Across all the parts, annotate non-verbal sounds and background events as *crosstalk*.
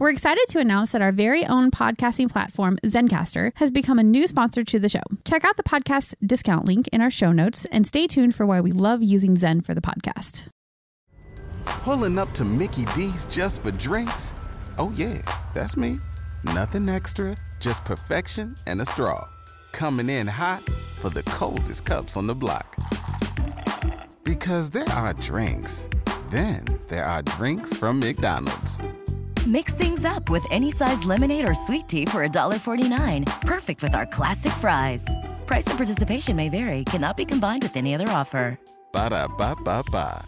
We're excited to announce that our very own podcasting platform, Zencastr, has become a new sponsor to the show. Check out the podcast discount link in our show notes and stay tuned for why we love using Zen for the podcast. Pulling up to Mickey D's just for drinks? Oh, yeah, that's me. Nothing extra, just perfection and a straw. Coming in hot for the coldest cups on the block. Because there are drinks, then there are drinks from McDonald's. Mix things up with any size lemonade or sweet tea for $1.49. Perfect with our classic fries. Price and participation may vary, cannot be combined with any other offer. Ba da ba ba ba.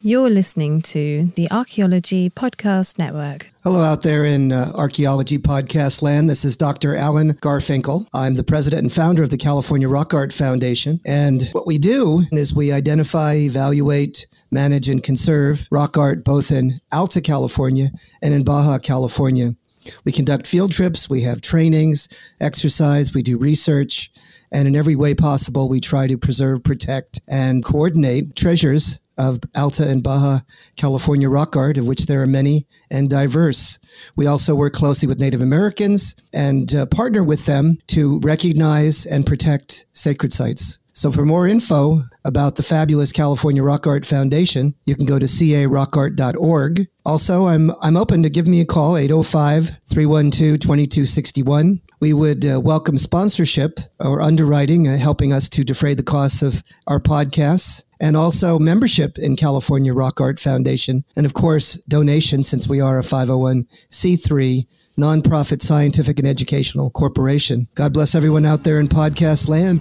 You're listening to the Archaeology Podcast Network. Hello, out there in uh, archaeology podcast land. This is Dr. Alan Garfinkel. I'm the president and founder of the California Rock Art Foundation. And what we do is we identify, evaluate, manage, and conserve rock art both in Alta California and in Baja California. We conduct field trips, we have trainings, exercise, we do research, and in every way possible, we try to preserve, protect, and coordinate treasures of Alta and Baja California rock art, of which there are many and diverse. We also work closely with Native Americans and uh, partner with them to recognize and protect sacred sites. So for more info about the fabulous California Rock Art Foundation, you can go to carockart.org. Also, I'm I'm open to give me a call 805-312-2261. We would uh, welcome sponsorship or underwriting uh, helping us to defray the costs of our podcasts and also membership in California Rock Art Foundation and of course donation since we are a 501c3 nonprofit scientific and educational corporation. God bless everyone out there in podcast land.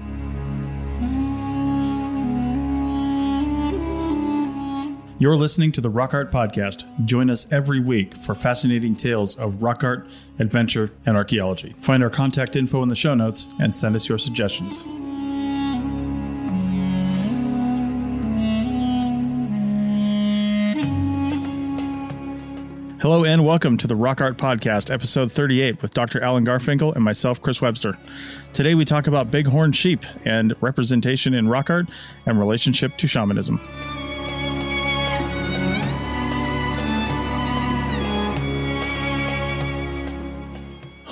You're listening to the Rock Art Podcast. Join us every week for fascinating tales of rock art, adventure, and archaeology. Find our contact info in the show notes and send us your suggestions. Hello and welcome to the Rock Art Podcast, episode 38, with Dr. Alan Garfinkel and myself, Chris Webster. Today we talk about bighorn sheep and representation in rock art and relationship to shamanism.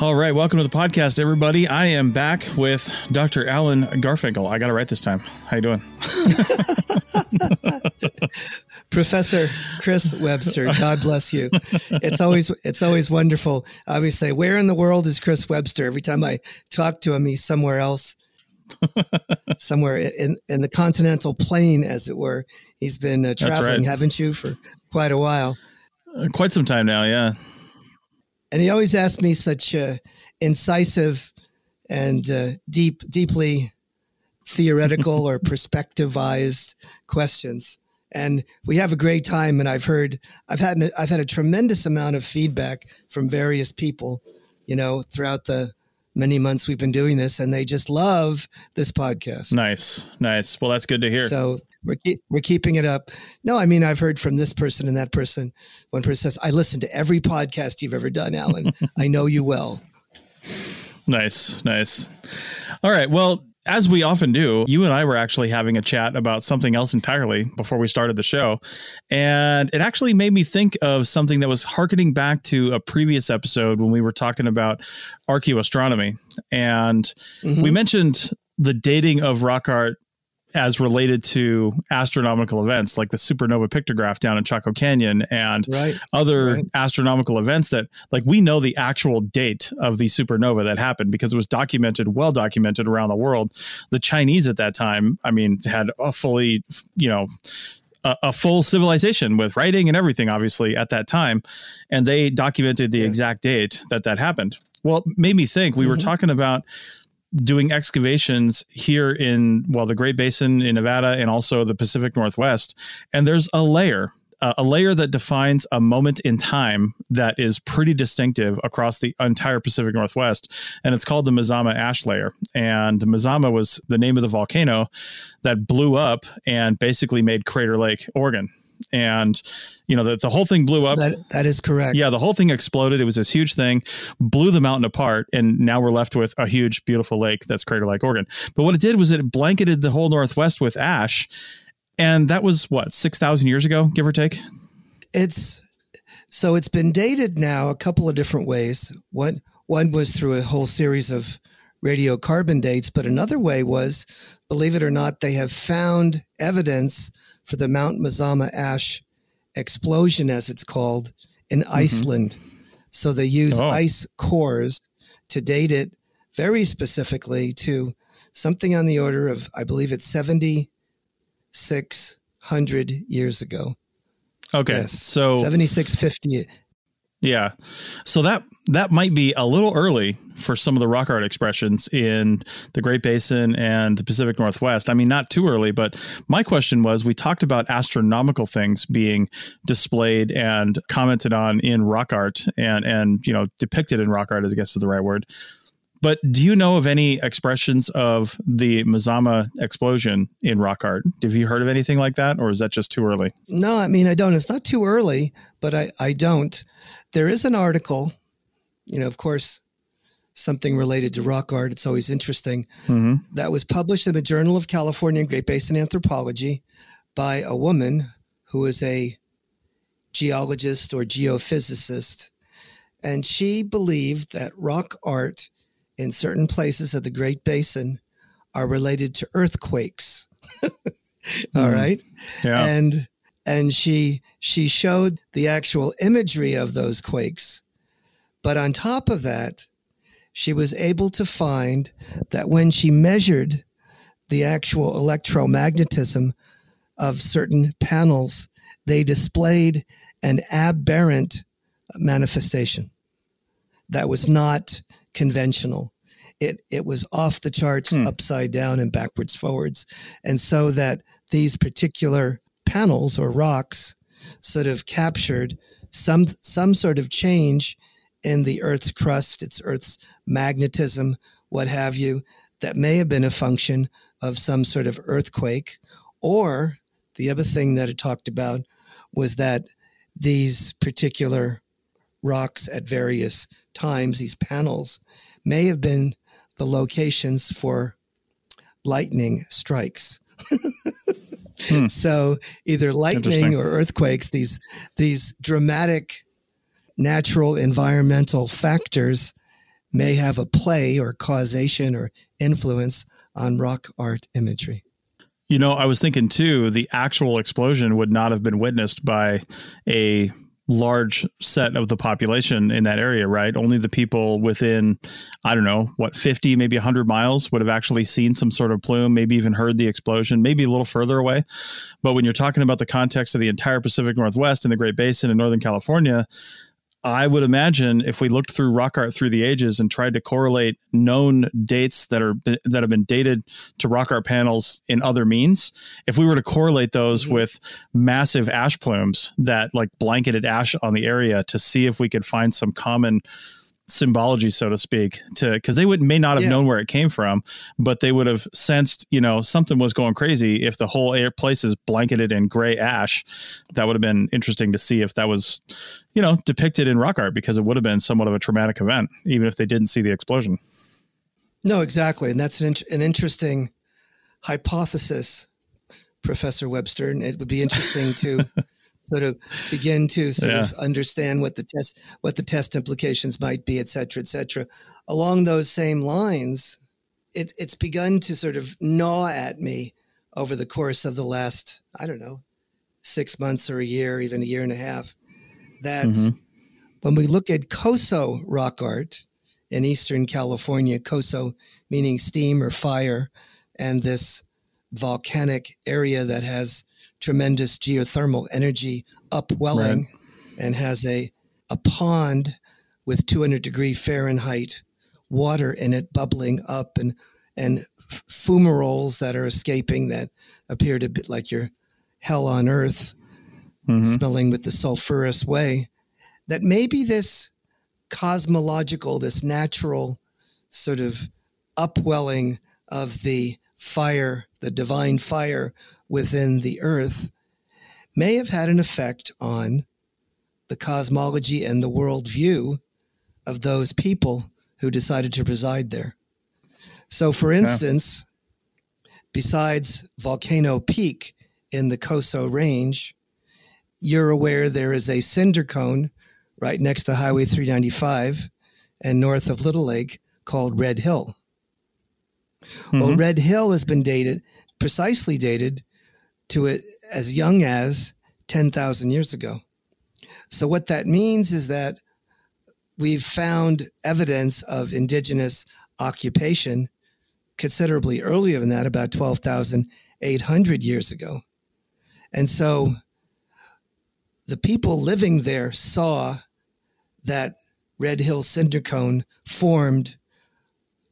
All right, welcome to the podcast, everybody. I am back with Dr. Alan Garfinkel. I got it right this time. How you doing? *laughs* Professor Chris Webster, God bless you. It's always it's always wonderful. I always say, "Where in the world is Chris Webster?" Every time I talk to him, he's somewhere else, *laughs* somewhere in in the continental plane, as it were. He's been uh, traveling, right. haven't you, for quite a while? Uh, Quite some time now, yeah. And he always asked me such uh, incisive and uh, deep, deeply theoretical or perspectivized questions. And we have a great time. And I've heard, I've had, I've had a tremendous amount of feedback from various people, you know, throughout the many months we've been doing this, and they just love this podcast. Nice, nice. Well, that's good to hear. So we're keep, we're keeping it up. No, I mean I've heard from this person and that person. One person says, "I listen to every podcast you've ever done, Alan. *laughs* I know you well." Nice, nice. All right. Well, as we often do, you and I were actually having a chat about something else entirely before we started the show. And it actually made me think of something that was harkening back to a previous episode when we were talking about archaeoastronomy. And we mm-hmm. mentioned the dating of rock art as related to astronomical events like the supernova pictograph down in Chaco Canyon and Right, other right. astronomical events that like we know the actual date of the supernova that happened because it was documented well documented around the world the chinese at that time i mean had a fully you know a, a full civilization with writing and everything obviously at that time and they documented the Yes. exact date that that happened well it made me think we were Mm-hmm. talking about doing excavations here in well the Great Basin in Nevada and also the Pacific Northwest. And there's a layer uh, a layer that defines a moment in time that is pretty distinctive across the entire Pacific Northwest. And it's called the Mazama ash layer. And Mazama was the name of the volcano that blew up and basically made Crater Lake Oregon and you know the, the whole thing blew up That that is correct. yeah, the whole thing exploded. It was this huge thing, blew the mountain apart, and now we're left with a huge, beautiful lake that's Crater Lake, Oregon. But what it did was it blanketed the whole Northwest with ash, and that was what six thousand years ago, give or take. It's So it's been dated now a couple of different ways. One one was through a whole series of radiocarbon dates, but another way was, believe it or not, they have found evidence for the Mount Mazama ash explosion, as it's called, in mm-hmm. Iceland. So they use oh. ice cores to date it very specifically to something on the order of, I believe it's 7,600 years ago. Okay. Yes. So 7650. Yeah. So that that might be a little early for some of the rock art expressions in the Great Basin and the Pacific Northwest. I mean, not too early, but my question was we talked about astronomical things being displayed and commented on in rock art and and you know depicted in rock art, I guess is the right word. But do you know of any expressions of the Mazama explosion in rock art? Have you heard of anything like that, or is that just too early? No, I mean I don't. It's not too early, but I I don't. There is an article, you know, of course, something related to rock art. It's always interesting. Mm-hmm. That was published in the Journal of California Great Basin Anthropology by a woman who is a geologist or geophysicist. And she believed that rock art in certain places of the Great Basin are related to earthquakes. *laughs* All mm. right, yeah. And and she she showed the actual imagery of those quakes. But on top of that, she was able to find that when she measured the actual electromagnetism of certain panels, they displayed an aberrant manifestation that was not conventional. It it was off the charts, hmm. upside down and backwards forwards, and so that these particular panels or rocks sort of captured some some sort of change in the Earth's crust, its Earth's magnetism, what have you, that may have been a function of some sort of earthquake. Or the other thing that it talked about was that these particular rocks at various times, these panels, may have been the locations for lightning strikes. *laughs* hmm. So either lightning or earthquakes, these these dramatic natural environmental factors may have a play or causation or influence on rock art imagery. You know, I was thinking too, the actual explosion would not have been witnessed by a large set of the population in that area, right? Only the people within, I don't know, what, 50, maybe 100 miles would have actually seen some sort of plume, maybe even heard the explosion, maybe a little further away. But when you're talking about the context of the entire Pacific Northwest and the Great Basin in Northern California, I would imagine if we looked through rock art through the ages and tried to correlate known dates that are that have been dated to rock art panels in other means, if we were to correlate those mm-hmm. with massive ash plumes that like blanketed ash on the area to see if we could find some common symbology, so to speak, to because they would may not have yeah. known where it came from, but they would have sensed, you know, something was going crazy. If the whole air place is blanketed in gray ash, that would have been interesting to see if that was, you know, depicted in rock art because it would have been somewhat of a traumatic event, even if they didn't see the explosion. No, exactly, and that's an an interesting hypothesis, Professor Webster, and it would be interesting to. *laughs* sort of begin to sort yeah. of understand what the test what the test implications might be, et cetera, et cetera. Along those same lines, it, it's begun to sort of gnaw at me over the course of the last, I don't know, six months or a year, even a year and a half, that mm-hmm. when we look at COSO rock art in Eastern California, COSO meaning steam or fire, and this volcanic area that has tremendous geothermal energy upwelling right. and has a, a pond with 200 degree Fahrenheit water in it bubbling up and, and fumaroles that are escaping that appear to be like your hell on earth, mm-hmm. smelling with the sulfurous way, that maybe this cosmological, this natural sort of upwelling of the fire, the divine fire within the earth may have had an effect on the cosmology and the worldview of those people who decided to reside there. So, for instance, yeah. besides Volcano Peak in the Coso Range, you're aware there is a cinder cone right next to Highway 395 and north of Little Lake called Red Hill. Well, Mhm. Red Hill has been dated, precisely dated to it as young as 10,000 years ago. So, what that means is that we've found evidence of indigenous occupation considerably earlier than that, about 12,800 years ago. And so the people living there saw that Red Hill cinder cone formed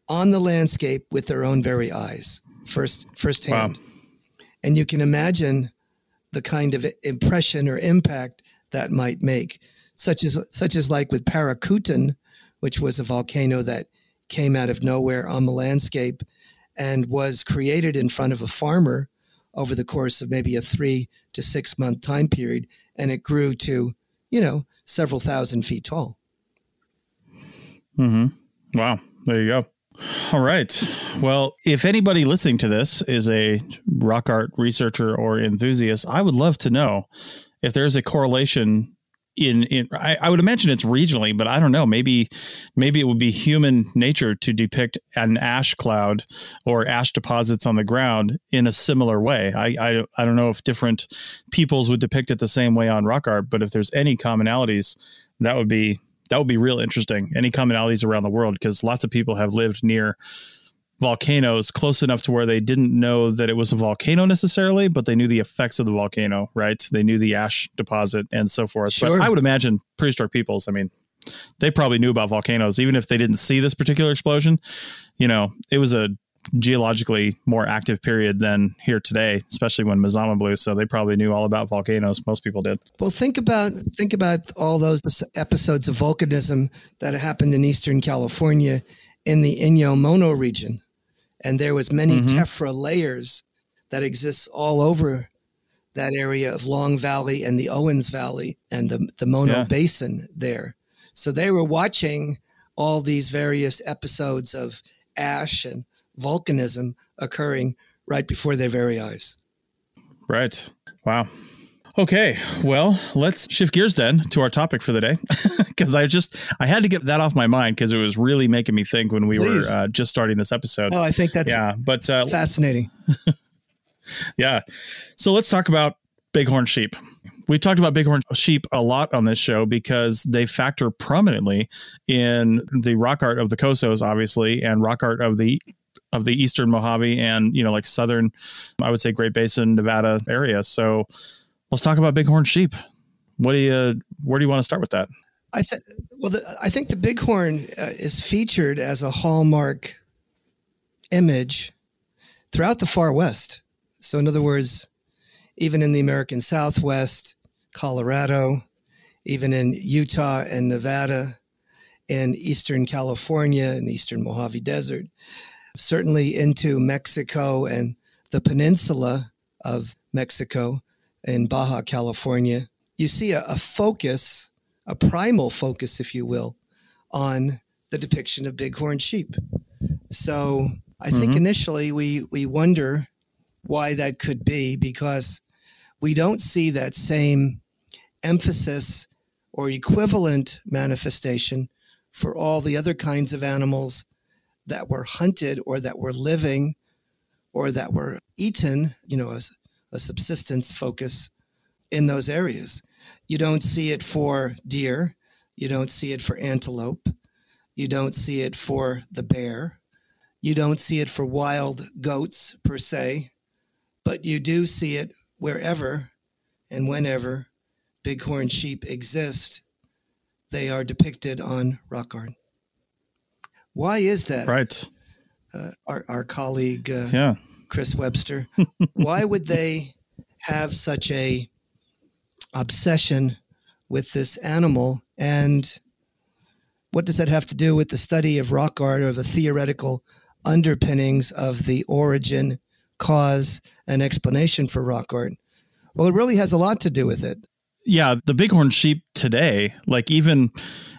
on the landscape with their own very eyes, first firsthand. Wow. And you can imagine the kind of impression or impact that might make, such as such as like with Paricutin, which was a volcano that came out of nowhere on the landscape and was created in front of a farmer over the course of maybe a three to six month time period, and it grew to, you know, several thousand feet tall. Mm-hmm. Wow. There you go. All right. Well, if anybody listening to this is a rock art researcher or enthusiast, I would love to know if there's a correlation in in I, I would imagine it's regionally, but I don't know. Maybe maybe it would be human nature to depict an ash cloud or ash deposits on the ground in a similar way. I I, I don't know if different peoples would depict it the same way on rock art, but if there's any commonalities, that would be that would be real interesting. Any commonalities around the world because lots of people have lived near volcanoes close enough to where they didn't know that it was a volcano necessarily, but they knew the effects of the volcano, right? They knew the ash deposit and so forth. Sure. But I would imagine prehistoric peoples, I mean, they probably knew about volcanoes, even if they didn't see this particular explosion. You know, it was a geologically more active period than here today, especially when Mazama blew. So they probably knew all about volcanoes. Most people did. Well, think about think about all those episodes of volcanism that happened in Eastern California in the Inyo Mono region, and there was many Mhm. tephra layers that exists all over that area of Long Valley and the Owens Valley and the the Mono Yeah. Basin there. So they were watching all these various episodes of ash and volcanism occurring right before their very eyes. Right. Wow. Okay, well, let's shift gears then to our topic for the day, *laughs* because I just I had to get that off my mind because it was really making me think when we Please. were uh, just starting this episode. Oh, I think that's yeah, but uh, fascinating. *laughs* yeah, so let's talk about bighorn sheep. We talked about bighorn sheep a lot on this show because they factor prominently in the rock art of the Cosos, obviously, and rock art of the of the eastern Mojave and you know like southern, I would say Great Basin, Nevada area. So let's talk about bighorn sheep. What do you? Where do you want to start with that? I th- well, the, I think the bighorn uh, is featured as a hallmark image throughout the far west. So, in other words, even in the American Southwest, Colorado, even in Utah and Nevada, and Eastern California, and the Eastern Mojave Desert, certainly into Mexico and the peninsula of Mexico in Baja California, you see a, a focus, a primal focus, if you will, on the depiction of bighorn sheep. So I think Mhm. initially we we wonder why that could be because we don't see that same emphasis or equivalent manifestation for all the other kinds of animals that were hunted or that were living or that were eaten, you know, as a subsistence focus in those areas. You don't see it for deer, you don't see it for antelope, you don't see it for the bear, you don't see it for wild goats per se, but you do see it wherever and whenever bighorn sheep exist, they are depicted on rock art. Why is that? Right. Uh, our, our colleague uh, Yeah. Chris Webster. *laughs* Why would they have such a obsession with this animal? And what does that have to do with the study of rock art or the theoretical underpinnings of the origin, cause, and explanation for rock art? Well, it really has a lot to do with it. Yeah the bighorn sheep today like even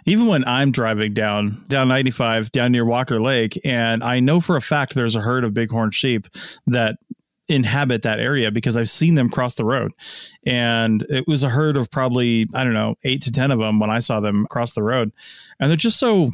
even when i'm driving down down 95 down near walker lake and i know for a fact there's a herd of bighorn sheep that inhabit that area because I've seen them cross the road. And it was a herd of probably, I don't know, eight to 10 of them when I saw them cross the road. And they're just so,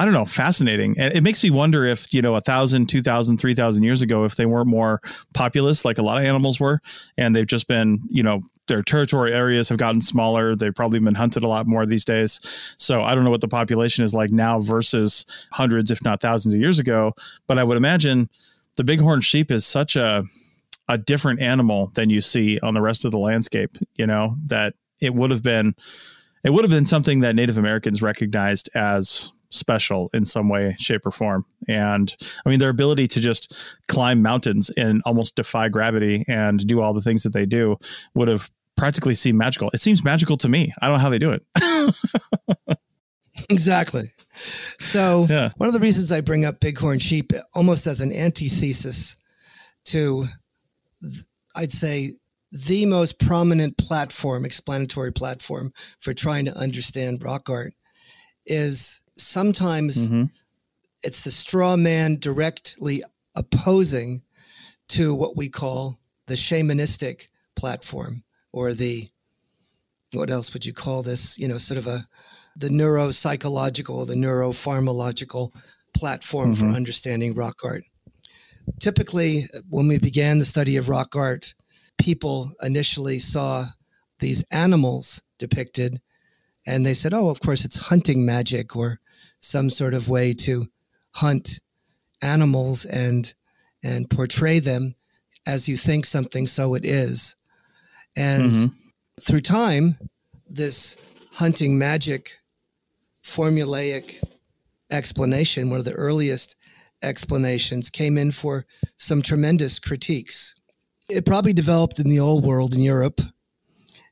I don't know, fascinating. It makes me wonder if, you know, a thousand, two thousand, three thousand years ago, if they weren't more populous like a lot of animals were, and they've just been, you know, their territory areas have gotten smaller. They've probably been hunted a lot more these days. So I don't know what the population is like now versus hundreds, if not thousands of years ago. But I would imagine the bighorn sheep is such a a different animal than you see on the rest of the landscape, you know, that it would have been it would have been something that Native Americans recognized as special in some way, shape, or form. And I mean, their ability to just climb mountains and almost defy gravity and do all the things that they do would have practically seemed magical. It seems magical to me. I don't know how they do it. *laughs* exactly. So, Yeah. one of the reasons I bring up bighorn sheep almost as an antithesis to, I'd say, the most prominent platform, explanatory platform for trying to understand rock art is sometimes Mhm. it's the straw man directly opposing to what we call the shamanistic platform or the what else would you call this you know sort of a the neuropsychological the neuropharmacological platform for Mhm. understanding rock art typically when we began the study of rock art people initially saw these animals depicted and they said oh of course it's hunting magic or some sort of way to hunt animals and and portray them as you think something so it is and Mhm. through time this hunting magic formulaic explanation one of the earliest explanations came in for some tremendous critiques it probably developed in the old world in europe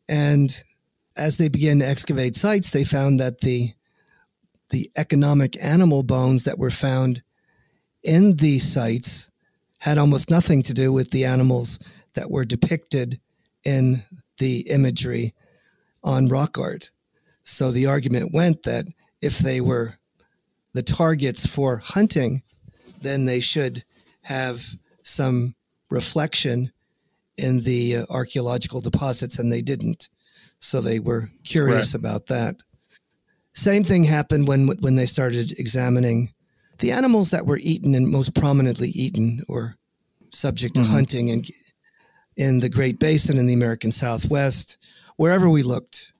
and as they began to excavate sites they found that the the economic animal bones that were found in these sites had almost nothing to do with the animals that were depicted in the imagery on rock art. So the argument went that if they were the targets for hunting, then they should have some reflection in the uh, archaeological deposits, and they didn't. So they were curious about that. Same thing happened when when they started examining the animals that were eaten and most prominently eaten or subject to mm-hmm. hunting in, in the Great Basin in the American Southwest. Wherever we looked,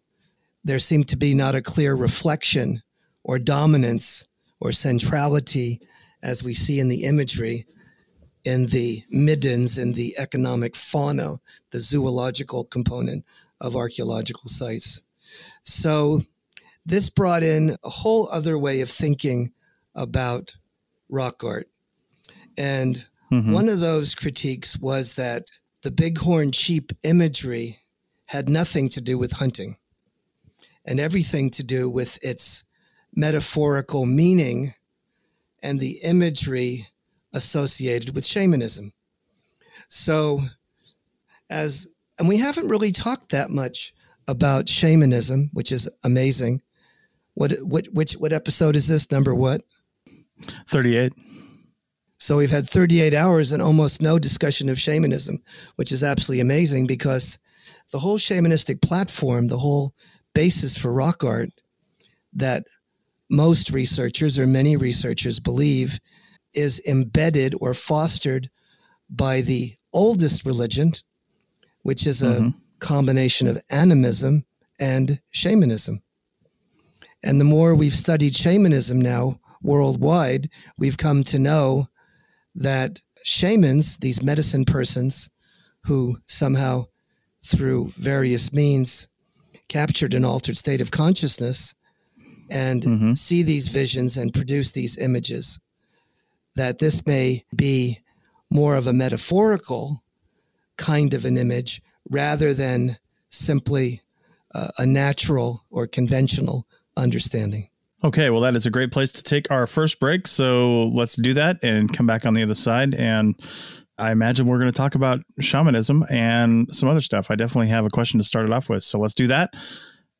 there seemed to be not a clear reflection or dominance or centrality as we see in the imagery in the middens in the economic fauna, the zoological component of archaeological sites. So this brought in a whole other way of thinking about rock art. And Mhm. one of those critiques was that the bighorn sheep imagery had nothing to do with hunting and everything to do with its metaphorical meaning and the imagery associated with shamanism. So, as and we haven't really talked that much about shamanism, which is amazing. What what which what episode is this? Number what? 38. So we've had 38 hours and almost no discussion of shamanism, which is absolutely amazing because the whole shamanistic platform, the whole basis for rock art that most researchers or many researchers believe is embedded or fostered by the oldest religion, which is a Mhm. combination of animism and shamanism. And the more we've studied shamanism now worldwide, we've come to know that shamans, these medicine persons who somehow through various means captured an altered state of consciousness and Mhm. see these visions and produce these images, that this may be more of a metaphorical kind of an image rather than simply uh, a natural or conventional understanding. Okay, well, that is a great place to take our first break. So let's do that and come back on the other side. And I imagine we're going to talk about shamanism and some other stuff. I definitely have a question to start it off with. So let's do that.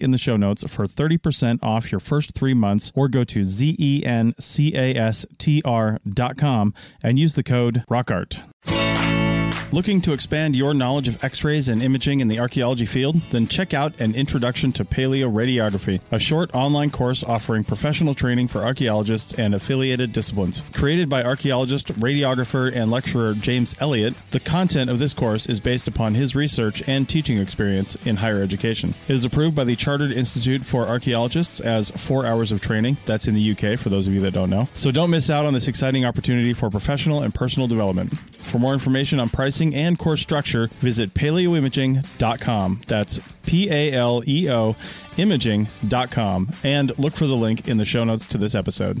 in the show notes for 30% off your first three months or go to zencastr.com and use the code ROCKART. Looking to expand your knowledge of x rays and imaging in the archaeology field? Then check out An Introduction to Paleoradiography, a short online course offering professional training for archaeologists and affiliated disciplines. Created by archaeologist, radiographer, and lecturer James Elliott, the content of this course is based upon his research and teaching experience in higher education. It is approved by the Chartered Institute for Archaeologists as four hours of training. That's in the UK, for those of you that don't know. So don't miss out on this exciting opportunity for professional and personal development. For more information on pricing and course structure, visit paleoimaging.com. That's P A L E O imaging.com and look for the link in the show notes to this episode.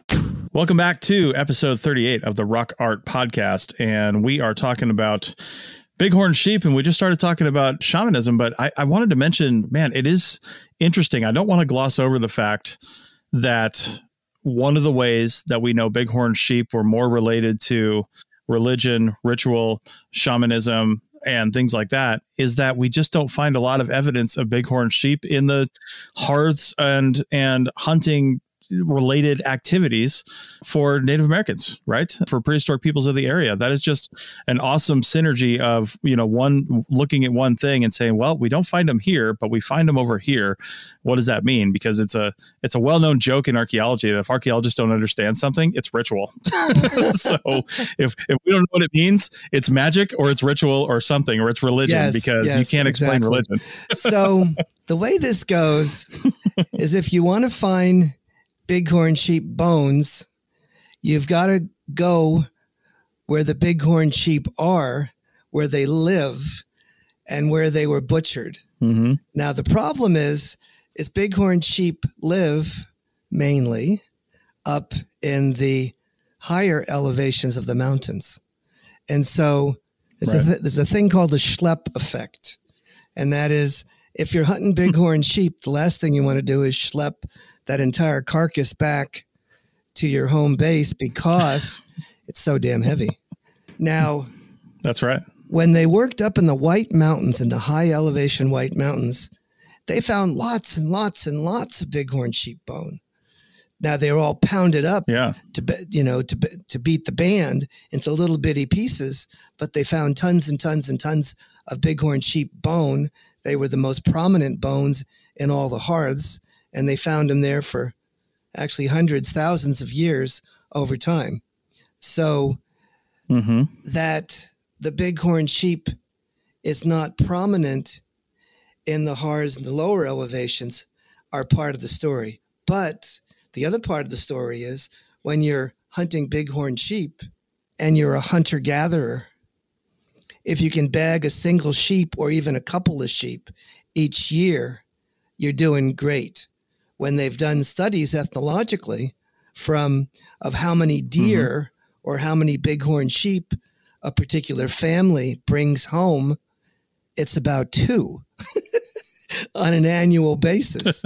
Welcome back to episode 38 of the Rock Art Podcast. And we are talking about bighorn sheep. And we just started talking about shamanism. But I, I wanted to mention, man, it is interesting. I don't want to gloss over the fact that one of the ways that we know bighorn sheep were more related to religion, ritual, shamanism, and things like that is that we just don't find a lot of evidence of bighorn sheep in the hearths and and hunting related activities for Native Americans, right? For prehistoric peoples of the area. That is just an awesome synergy of, you know, one looking at one thing and saying, well, we don't find them here, but we find them over here. What does that mean? Because it's a it's a well-known joke in archaeology that if archaeologists don't understand something, it's ritual. *laughs* so if, if we don't know what it means, it's magic or it's ritual or something or it's religion Yes, because yes, you can't explain exactly. religion. So the way this goes is if you want to find bighorn sheep bones, you've got to go where the bighorn sheep are, where they live, and where they were butchered. hmm Now the problem is, is bighorn sheep live mainly up in the higher elevations of the mountains, and so there's, a, th- there's a thing called the Schlepp effect, and that is if you're hunting *laughs* bighorn sheep, the last thing you want to do is schlep that entire carcass back to your home base because *laughs* it's so damn heavy. Now, That's right. when they worked up in the White Mountains, in the high elevation White Mountains, they found lots and lots and lots of bighorn sheep bone. Now they were all pounded up Yeah. to be- you know to be- to beat the band into little bitty pieces, but they found tons and tons and tons of bighorn sheep bone. They were the most prominent bones in all the hearths, and they found them there for actually hundreds, thousands of years over time. So hmm that the bighorn sheep is not prominent in the hearths and the lower elevations are part of the story. But the other part of the story is when you're hunting bighorn sheep and you're a hunter gatherer, if you can bag a single sheep or even a couple of sheep each year, you're doing great. When they've done studies ethnologically from of how many deer or how many bighorn sheep a particular family brings home, it's about two *laughs* on an annual basis.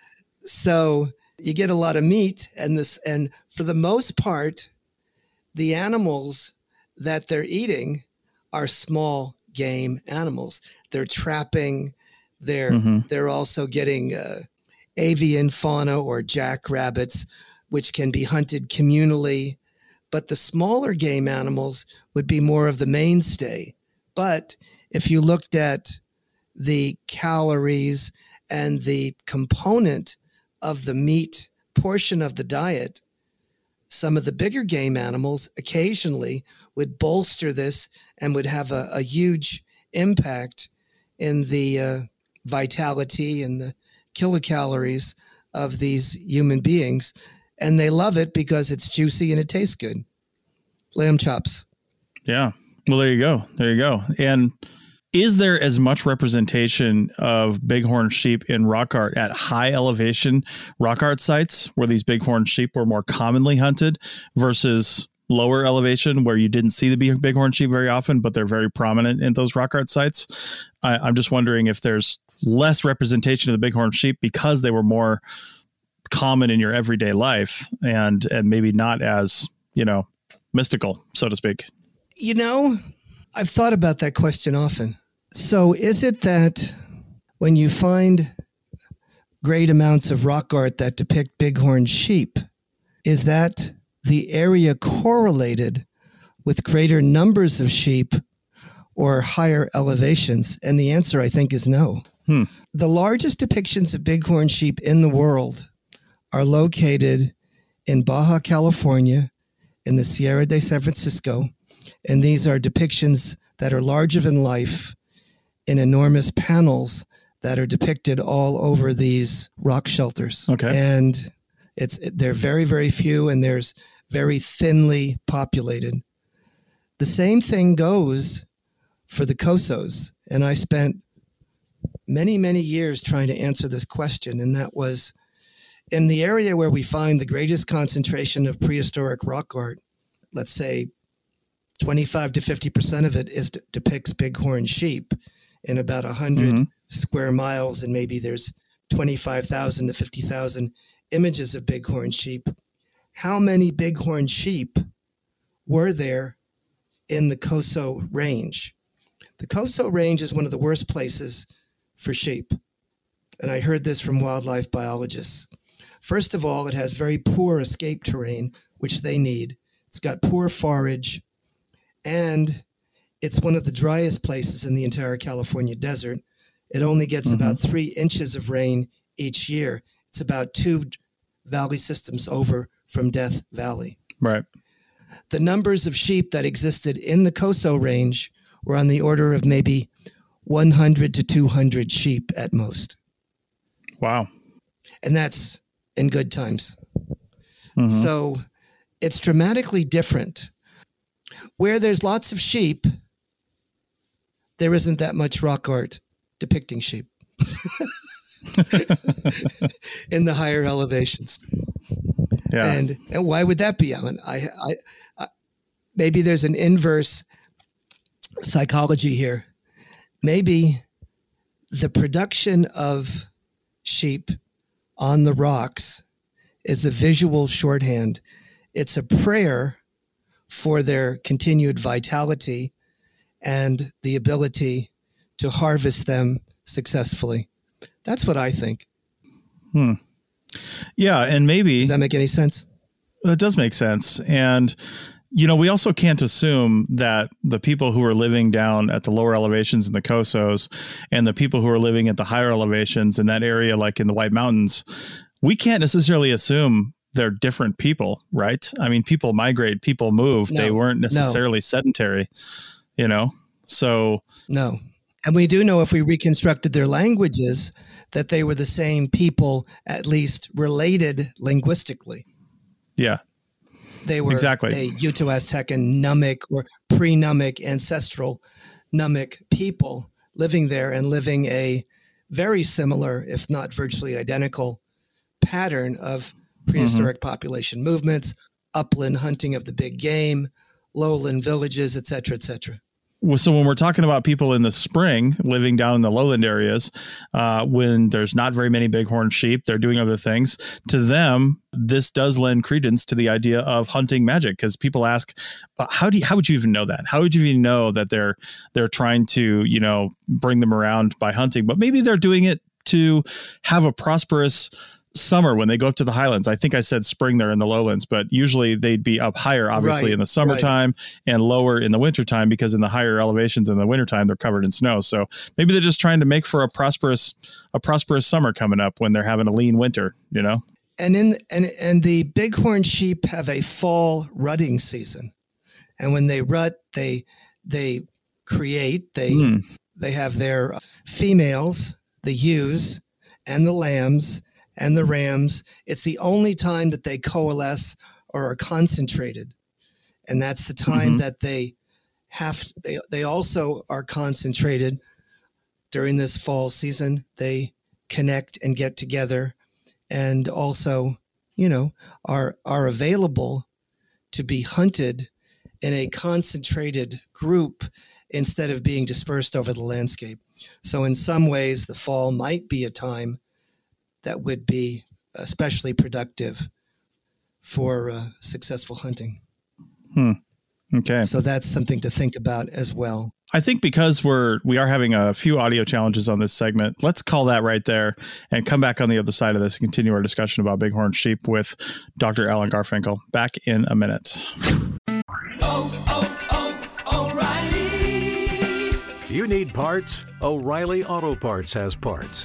*laughs* so you get a lot of meat and this and for the most part the animals that they're eating are small game animals they're trapping they're Mhm. they're also getting uh, avian fauna or jackrabbits which can be hunted communally but the smaller game animals would be more of the mainstay. But if you looked at the calories and the component of the meat portion of the diet, some of the bigger game animals occasionally would bolster this and would have a, a huge impact in the uh, vitality and the kilocalories of these human beings. And they love it because it's juicy and it tastes good. Lamb chops. Yeah. Well, there you go. There you go. And is there as much representation of bighorn sheep in rock art at high elevation rock art sites where these bighorn sheep were more commonly hunted versus lower elevation where you didn't see the bighorn sheep very often, but they're very prominent in those rock art sites? I, I'm just wondering if there's less representation of the bighorn sheep because they were more common in your everyday life and and maybe not as you know mystical so to speak. You know i've thought about that question often. So is it that when you find great amounts of rock art that depict bighorn sheep is that the area correlated with greater numbers of sheep or higher elevations? And the answer i think is no Hmm. The largest depictions of bighorn sheep in the world are located in Baja California, in the Sierra de San Francisco, and these are depictions that are larger than life in enormous panels that are depicted all over these rock shelters. Okay. And it's they're very very few and there's very thinly populated. The same thing goes for the Cosos, and I spent many, many years trying to answer this question, and that was in the area where we find the greatest concentration of prehistoric rock art, let's say 25 to 50% of it is depicts bighorn sheep in about 100 mm-hmm. square miles, and maybe there's 25,000 to 50,000 images of bighorn sheep. How many bighorn sheep were there in the Coso Range? The Coso Range is one of the worst places for sheep. And I heard this from wildlife biologists. First of all, it has very poor escape terrain, which they need. It's got poor forage, and it's one of the driest places in the entire California desert. It only gets mm-hmm. about three inches of rain each year. It's about two valley systems over from Death Valley. Right. The numbers of sheep that existed in the Coso Range were on the order of maybe 100 to 200 sheep at most. Wow. And that's in good times. Mm-hmm. So it's dramatically different. Where there's lots of sheep, there isn't that much rock art depicting sheep *laughs* in the higher elevations. Yeah. And and why would that be, Alan? I, I, I maybe there's an inverse psychology here maybe the production of sheep on the rocks is a visual shorthand. It's a prayer for their continued vitality and the ability to harvest them successfully. That's what I think. Hmm. Yeah, and maybe does that make any sense? That does make sense. And you know, we also can't assume that the people who are living down at the lower elevations in the Cosos and the people who are living at the higher elevations in that area, like in the White Mountains, we can't necessarily assume they're different people, right? I mean, people migrate, people move. No, they weren't necessarily no. sedentary, you know? So, no. And we do know if we reconstructed their languages that they were the same people, at least related linguistically. Yeah. They were exactly. a Uto Aztecan Numic or pre Numic ancestral Numic people living there and living a very similar, if not virtually identical, pattern of prehistoric mm-hmm. population movements, upland hunting of the big game, lowland villages, etc., etc so when we're talking about people in the spring living down in the lowland areas uh, when there's not very many bighorn sheep they're doing other things to them this does lend credence to the idea of hunting magic because people ask how do you, how would you even know that? How would you even know that they're they're trying to you know bring them around by hunting? But maybe they're doing it to have a prosperous summer when they go up to the highlands. I think I said spring there in the lowlands, but usually they'd be up higher, obviously, Right, in the summertime and lower in the wintertime because in the higher elevations in the wintertime they're covered in snow. So maybe they're just trying to make for a prosperous a prosperous summer coming up when they're having a lean winter, you know? And in and and the bighorn sheep have a fall rutting season, and when they rut, they they create they Hmm. they have their females, the ewes, and the lambs and the rams. It's the only time that they coalesce or are concentrated, and that's the time Mhm. that they have. They they also are concentrated during this fall season. They connect and get together and also, you know, are are available to be hunted in a concentrated group instead of being dispersed over the landscape. So in some ways the fall might be a time that would be especially productive for uh, successful hunting. Okay. So that's something to think about as well. I think because we're we are having a few audio challenges on this segment, let's call that right there and come back on the other side of this and continue our discussion about bighorn sheep with Dr. Alan Garfinkel. Back in a minute. You need parts? O'Reilly Auto Parts has parts.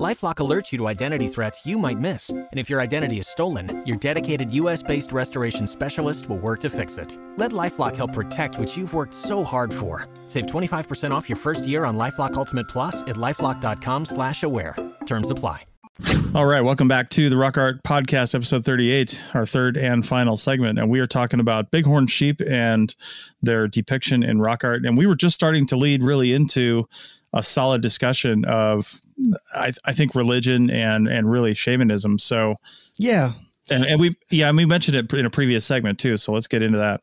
Lifelock alerts you to identity threats you might miss. And if your identity is stolen, your dedicated US based restoration specialist will work to fix it. Let Lifelock help protect what you've worked so hard for. Save 25% off your first year on Lifelock Ultimate Plus at lifelock.com slash aware. Terms apply. All right, welcome back to the Rock Art Podcast, episode 38, our third and final segment. And we are talking about bighorn sheep and their depiction in rock art. And we were just starting to lead really into a solid discussion of, I, I think, religion and and really shamanism. So, Yeah. and, and we, yeah, and we mentioned it in a previous segment too. So let's get into that.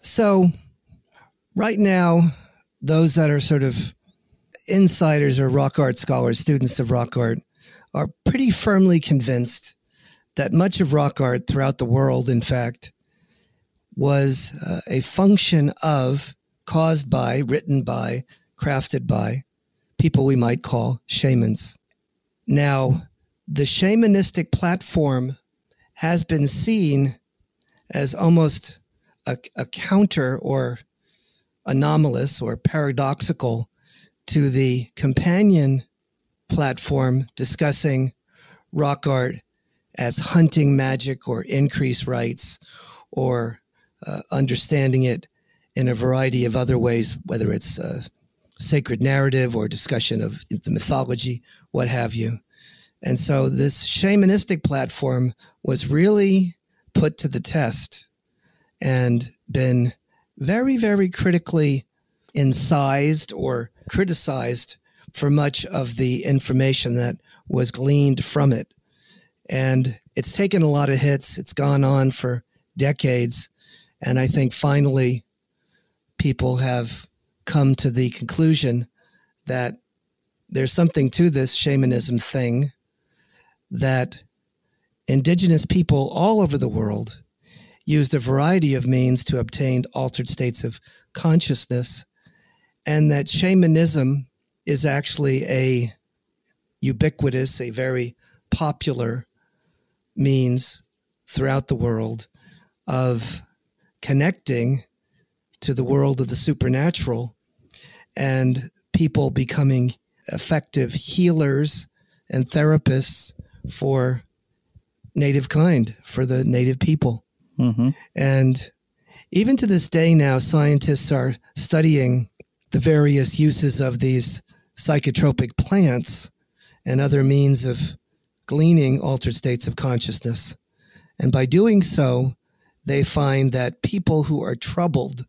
So, right now, those that are sort of insiders or rock art scholars, students of rock art, are pretty firmly convinced that much of rock art throughout the world, in fact, was uh, a function of, caused by, written by, crafted by people we might call shamans. Now, the shamanistic platform has been seen as almost a, a counter or anomalous or paradoxical to the companion platform discussing rock art as hunting magic or increased rites or uh, understanding it in a variety of other ways, whether it's uh, sacred narrative or discussion of the mythology, what have you. And so this shamanistic platform was really put to the test and been very, very critically incised or criticized for much of the information that was gleaned from it. And it's taken a lot of hits. It's gone on for decades. And I think finally people have come to the conclusion that there's something to this shamanism thing that indigenous people all over the world used a variety of means to obtain altered states of consciousness, and that shamanism is actually a ubiquitous, a very popular means throughout the world of connecting to the world of the supernatural and people becoming effective healers and therapists for native kind, for the native people. Mm-hmm. And even to this day now, scientists are studying the various uses of these psychotropic plants and other means of gleaning altered states of consciousness. And by doing so, they find that people who are troubled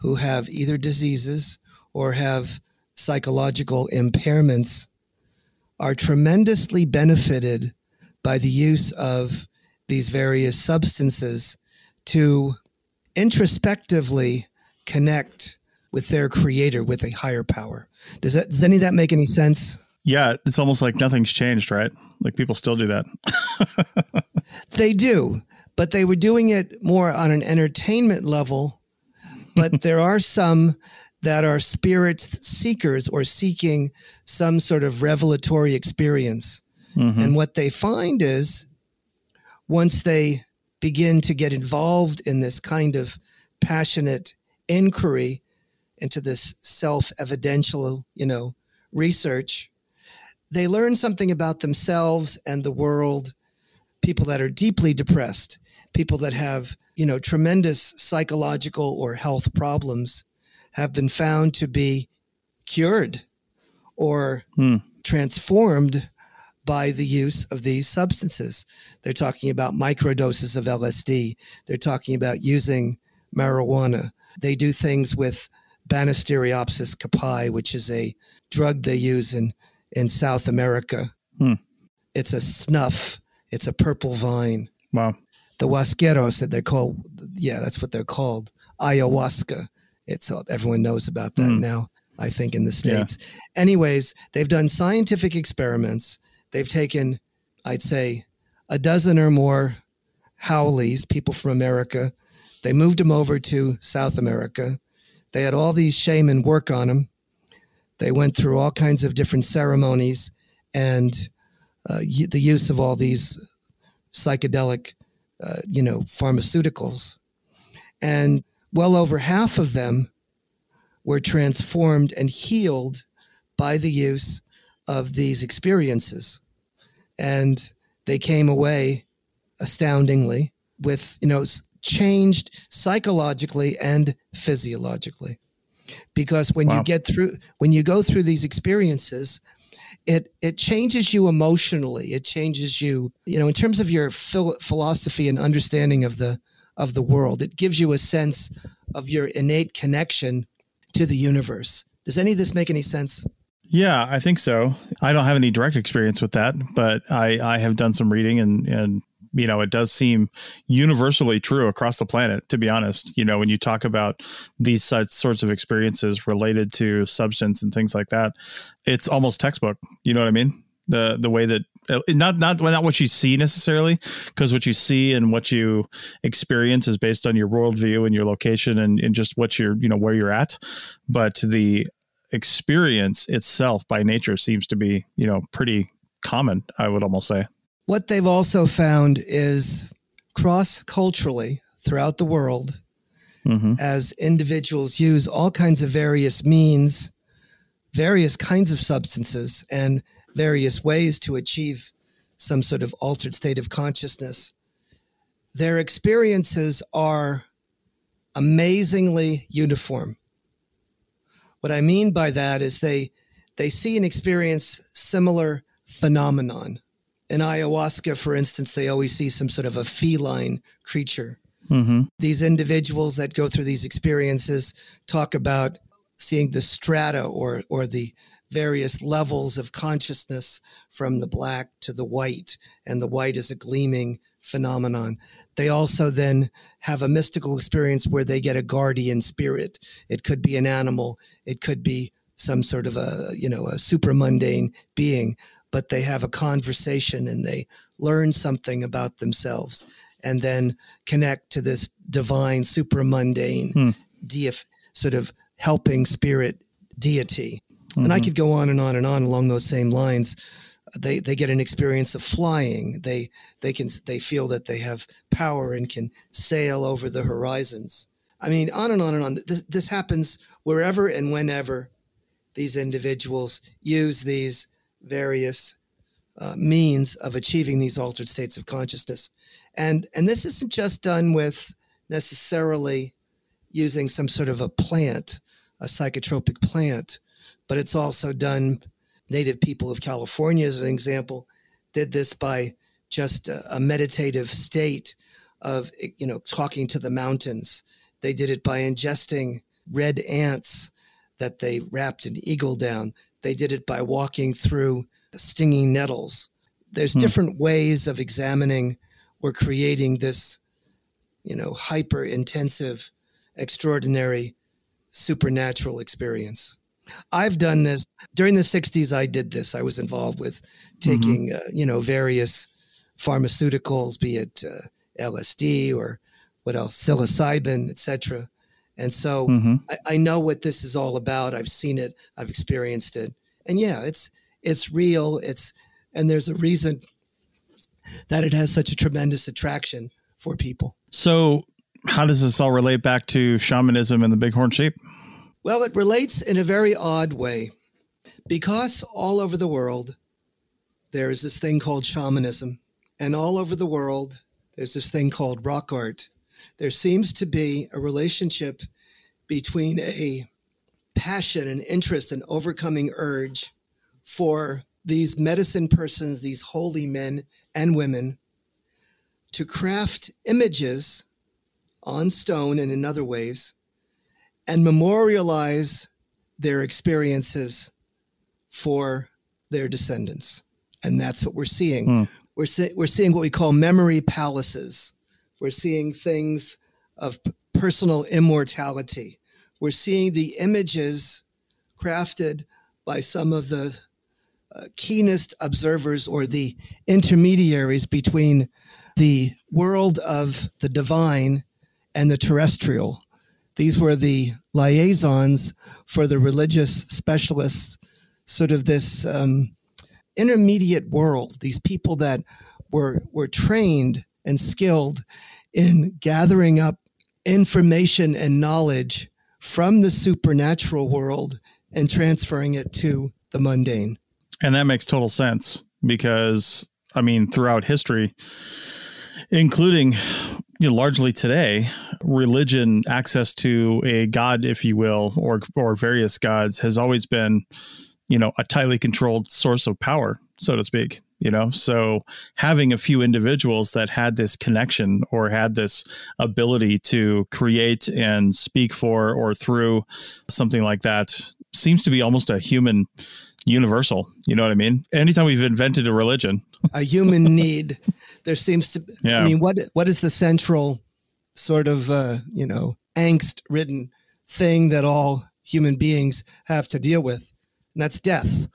who have either diseases or have psychological impairments are tremendously benefited by the use of these various substances to introspectively connect with their creator, with a higher power. Does that does any of that make any sense? Yeah, it's almost like nothing's changed, right? Like people still do that. *laughs* they do, but they were doing it more on an entertainment level. But *laughs* there are some that are spirit seekers or seeking some sort of revelatory experience. Mm-hmm. And what they find is once they begin to get involved in this kind of passionate inquiry into this self-evidential, you know, research, they learn something about themselves and the world. People that are deeply depressed, people that have, you know, tremendous psychological or health problems have been found to be cured or hmm. transformed by the use of these substances. They're talking about microdoses of LSD. They're talking about using marijuana. They do things with Banisteriopsis caapi, which is a drug they use in, in South America. Hmm. It's a snuff. It's a purple vine. Wow. The huasqueros that they're called, yeah, that's what they're called. Ayahuasca. It's everyone knows about that hmm. now. I think in the states. Yeah. Anyways, they've done scientific experiments. They've taken, I'd say, a dozen or more Howleys, people from America. They moved them over to South America. They had all these shaman work on them. They went through all kinds of different ceremonies and uh, the use of all these psychedelic, uh, you know, pharmaceuticals. And well over half of them were transformed and healed by the use of these experiences. And they came away astoundingly with, you know, changed psychologically and physiologically. Because when wow. you get through, when you go through these experiences, it it changes you emotionally. It changes you, you know, in terms of your phil- philosophy and understanding of the of the world. It gives you a sense of your innate connection to the universe. Does any of this make any sense? Yeah, I think so. I don't have any direct experience with that, but I, I have done some reading and, and you know, it does seem universally true across the planet, to be honest. You know, when you talk about these such sorts of experiences related to substance and things like that, it's almost textbook. You know what I mean? The the way that uh, not not not what you see necessarily, because what you see and what you experience is based on your worldview and your location and, and just what you're you know where you're at, but the experience itself by nature seems to be, you know, pretty common, I would almost say. What they've also found is cross culturally throughout the world, mm-hmm. as individuals use all kinds of various means, various kinds of substances, and various ways to achieve some sort of altered state of consciousness, their experiences are amazingly uniform. What I mean by that is they they see and experience similar phenomenon. In ayahuasca, for instance, they always see some sort of a feline creature. Mm-hmm. These individuals that go through these experiences talk about seeing the strata or or the various levels of consciousness from the black to the white, and the white is a gleaming phenomenon. They also then have a mystical experience where they get a guardian spirit. It could be an animal, it could be some sort of a, you know, a super mundane being, but they have a conversation and they learn something about themselves and then connect to this divine super mundane hmm. deif sort of helping spirit deity. Mm-hmm. And I mm-hmm. could go on and on and on along those same lines they they get an experience of flying. They they can they feel that they have power and can sail over the horizons. I mean, on and on and on. This, this happens wherever and whenever these individuals use these various uh, means of achieving these altered states of consciousness. And and this isn't just done with necessarily using some sort of a plant, a psychotropic plant, but it's also done native people of California, as an example, did this by just a, a meditative state of, you know, talking to the mountains. They did it by ingesting red ants that they wrapped an eagle down. They did it by walking through stinging nettles. There's Hmm. different ways of examining or creating this, you know, hyper intensive, extraordinary, supernatural experience. I've done this during the 60s. I did this. I was involved with taking, uh, you know, various pharmaceuticals, be it uh, LSD or what else, psilocybin, etc. And so Mhm. I, I know what this is all about. I've seen it. I've experienced it. And yeah, it's it's real. It's and there's a reason that it has such a tremendous attraction for people. So, how does this all relate back to shamanism and the bighorn sheep? Well, it relates in a very odd way because all over the world there is this thing called shamanism, and all over the world there's this thing called rock art. There seems to be a relationship between a passion and interest and overcoming urge for these medicine persons, these holy men and women, to craft images on stone and in other ways and memorialize their experiences for their descendants. And that's what we're seeing. Hmm. We're, see- we're seeing what we call memory palaces. We're seeing things of personal immortality. We're seeing the images crafted by some of the uh, keenest observers or the intermediaries between the world of the divine and the terrestrial. These were the liaisons for the religious specialists, sort of this um, intermediate world, these people that were, were trained and skilled in gathering up information and knowledge from the supernatural world and transferring it to the mundane. And that makes total sense because, I mean, throughout history, including you know, largely today, religion, access to a god, if you will, or or various gods, has always been, you know, a tightly controlled source of power, so to speak. You know, so having a few individuals that had this connection or had this ability to create and speak for or through something like that seems to be almost a human universal. You know what I mean? Anytime we've invented a religion, a human *laughs* need. There seems to. Yeah. I mean, what what is the central sort of uh, you know angst-ridden thing that all human beings have to deal with? And that's death,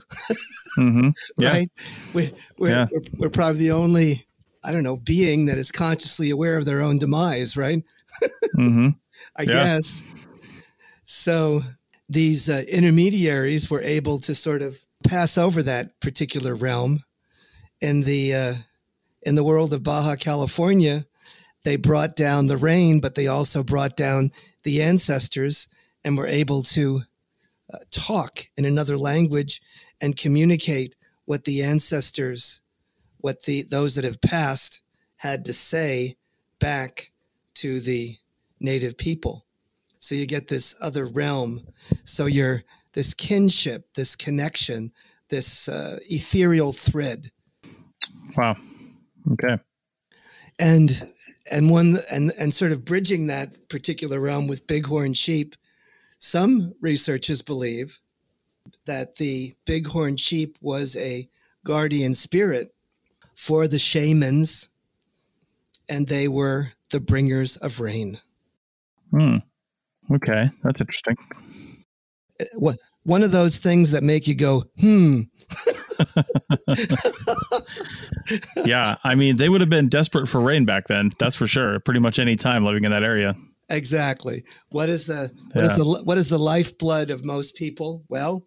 hmm *laughs* yeah, right? We, we're, Yeah. we're we're probably the only I don't know being that is consciously aware of their own demise, right? *laughs* hmm I Yeah. guess. So these uh, intermediaries were able to sort of pass over that particular realm. In the uh, in the world of Baja California, they brought down the rain, but they also brought down the ancestors and were able to uh, talk in another language and communicate what the ancestors, what the those that have passed had to say back to the native people. So you get this other realm. So you're this kinship, this connection, this uh, ethereal thread, wow, okay, and and one and and sort of bridging that particular realm with bighorn sheep. Some researchers believe that the bighorn sheep was a guardian spirit for the shamans, and they were the bringers of rain. hmm. okay, that's interesting. what one of those things that make you go, hmm. *laughs* yeah, I mean, they would have been desperate for rain back then. That's for sure. Pretty much any time living in that area. Exactly. What is the what is the what is the lifeblood of most people? Well,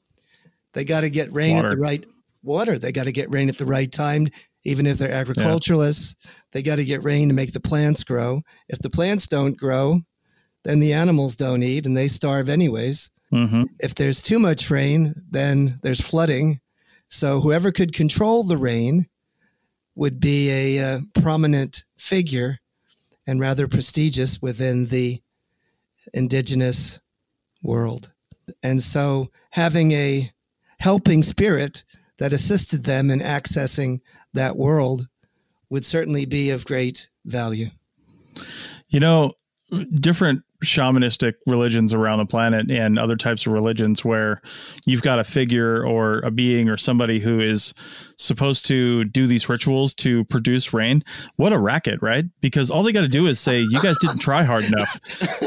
they got to get rain at the right water. They got to get rain at the right time. Even if they're agriculturalists, they got to get rain to make the plants grow. If the plants don't grow, then the animals don't eat and they starve anyways. hmm If there's too much rain, then there's flooding. So whoever could control the rain would be a uh, prominent figure and rather prestigious within the indigenous world. And so having a helping spirit that assisted them in accessing that world would certainly be of great value. You know, different shamanistic religions around the planet and other types of religions where you've got a figure or a being or somebody who is supposed to do these rituals to produce rain. What a racket, right? Because all they got to do is say, "You guys didn't try hard enough.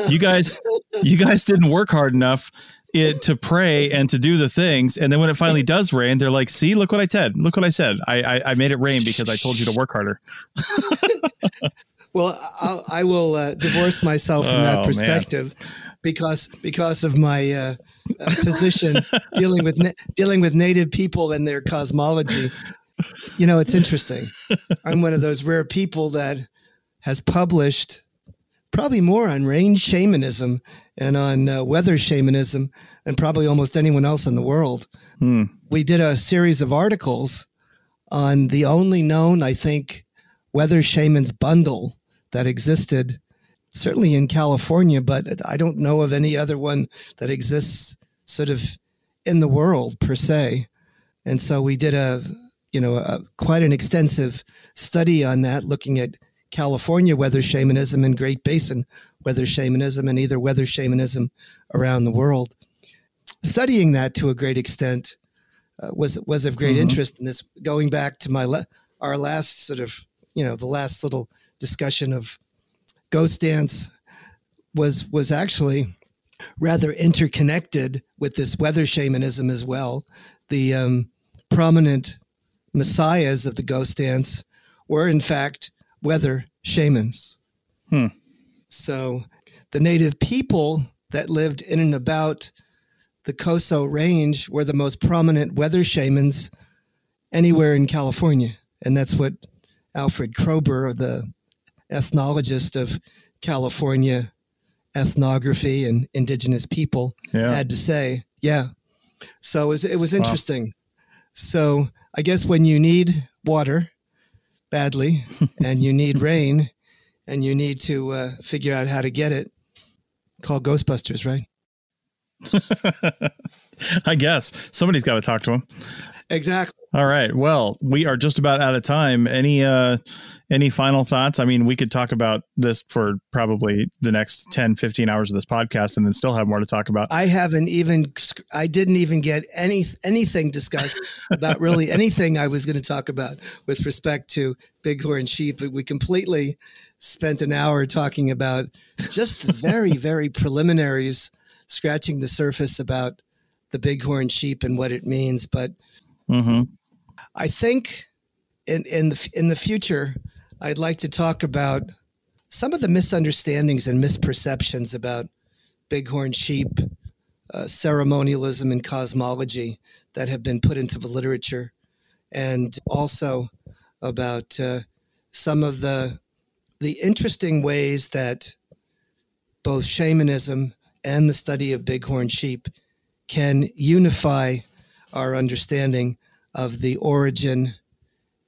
You guys, you guys didn't work hard enough." It to pray and to do the things, and then when it finally does rain, they're like, "See, look what I said! Look what I said! I I, I made it rain because I told you to work harder." *laughs* Well, I'll, I will uh, divorce myself from Oh, that man. perspective because because of my uh, uh, position dealing with na- dealing with native people and their cosmology. You know, it's interesting. I'm one of those rare people that has published probably more on rain shamanism and on uh, weather shamanism than probably almost anyone else in the world. Hmm. We did a series of articles on the only known, I think, weather shamans bundle that existed certainly in California, but I don't know of any other one that exists sort of in the world per se. And so we did a, you know, a, quite an extensive study on that, looking at California weather shamanism and Great Basin weather shamanism and either weather shamanism around the world. Studying that to a great extent uh, was was of great Mhm. interest in this. Going back to my la- our last sort of you know the last little discussion of ghost dance was was actually rather interconnected with this weather shamanism as well. The um, prominent messiahs of the ghost dance were in fact weather shamans. Hmm. So the native people that lived in and about the Coso Range were the most prominent weather shamans anywhere in California. And that's what Alfred Kroeber, the ethnologist of California ethnography and indigenous people, Yeah. had to say. Yeah. So it was, it was interesting. So I guess when you need water badly *laughs* and you need rain and you need to uh, figure out how to get it, call Ghostbusters, right? *laughs* I guess somebody's got to talk to him. Exactly. All right. Well, we are just about out of time. Any uh any final thoughts? I mean, we could talk about this for probably the next 10, 15 hours of this podcast and then still have more to talk about. I haven't even I didn't even get any anything discussed about really *laughs* anything I was going to talk about with respect to bighorn sheep. We completely spent an hour talking about just the very *laughs* very preliminaries, scratching the surface about the bighorn sheep and what it means. But Mm-hmm. I think in in the in the future, I'd like to talk about some of the misunderstandings and misperceptions about bighorn sheep, uh, ceremonialism, and cosmology that have been put into the literature, and also about uh, some of the the interesting ways that both shamanism and the study of bighorn sheep can unify our understanding of the origin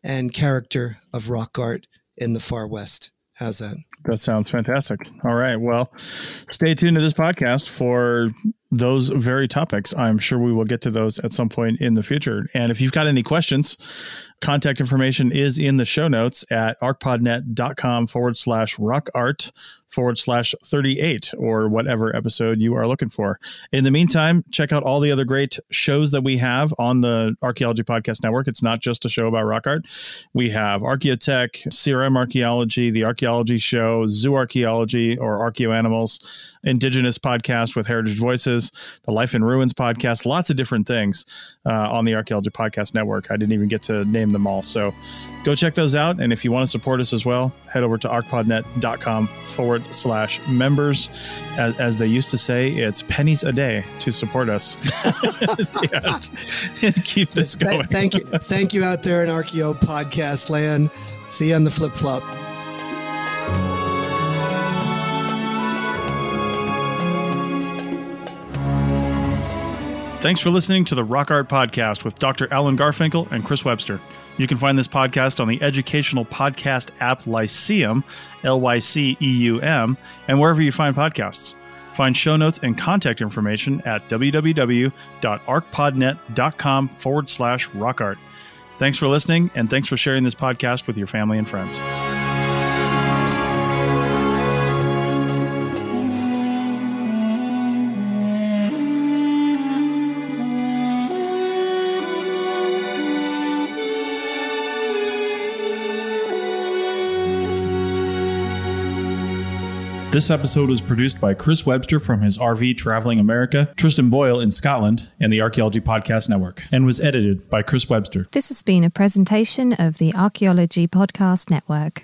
and character of rock art in the far west. How's that? That sounds fantastic. All right. Well, stay tuned to this podcast for those very topics. I'm sure we will get to those at some point in the future. And if you've got any questions, contact information is in the show notes at arcpodnet.com forward slash rock art forward slash 38 or whatever episode you are looking for. In the meantime, check out all the other great shows that we have on the Archaeology Podcast Network. It's not just a show about rock art. We have Archaeotech, CRM Archaeology, the Archaeology Show, Zoo Archaeology or Archeo Animals, Indigenous Podcast with Heritage Voices, the Life in Ruins Podcast, lots of different things uh, on the Archaeology Podcast Network. I didn't even get to name them all. So go check those out. And if you want to support us as well, head over to arcpodnet.com forward slash members. As, as they used to say, it's pennies a day to support us *laughs* and, and *laughs* keep this Th- going. thank you. Thank you out there in Archeo podcast land. See you on the flip flop. Thanks for listening to the Rock Art Podcast with Dr. Alan Garfinkel and Chris Webster. You can find this podcast on the educational podcast app Lyceum, L Y C E U M, and wherever you find podcasts. Find show notes and contact information at www.arcpodnet.com forward slash rockart. Thanks for listening, and thanks for sharing this podcast with your family and friends. This episode was produced by Chris Webster from his RV Traveling America, Tristan Boyle in Scotland, and the Archaeology Podcast Network, and was edited by Chris Webster. This has been a presentation of the Archaeology Podcast Network.